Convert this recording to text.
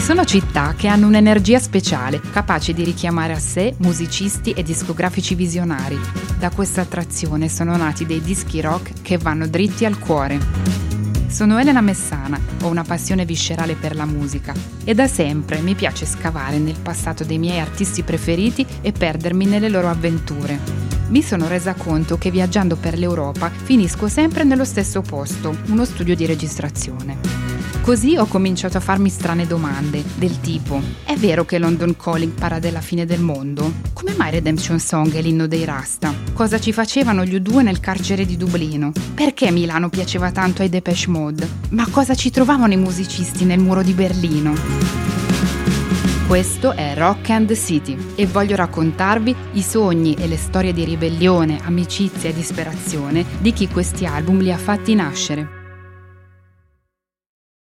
sono città che hanno un'energia speciale, capace di richiamare a sé musicisti e discografici visionari. Da questa attrazione sono nati dei dischi rock che vanno dritti al cuore. Sono Elena Messana, ho una passione viscerale per la musica e da sempre mi piace scavare nel passato dei miei artisti preferiti e perdermi nelle loro avventure. Mi sono resa conto che viaggiando per l'Europa finisco sempre nello stesso posto, uno studio di registrazione. Così ho cominciato a farmi strane domande, del tipo: è vero che London Calling parla della fine del mondo? Come mai Redemption Song è l'inno dei Rasta? Cosa ci facevano gli U2 nel carcere di Dublino? Perché Milano piaceva tanto ai Depeche Mode? Ma cosa ci trovavano i musicisti nel muro di Berlino? Questo è Rock and City e voglio raccontarvi i sogni e le storie di ribellione, amicizia e disperazione di chi questi album li ha fatti nascere.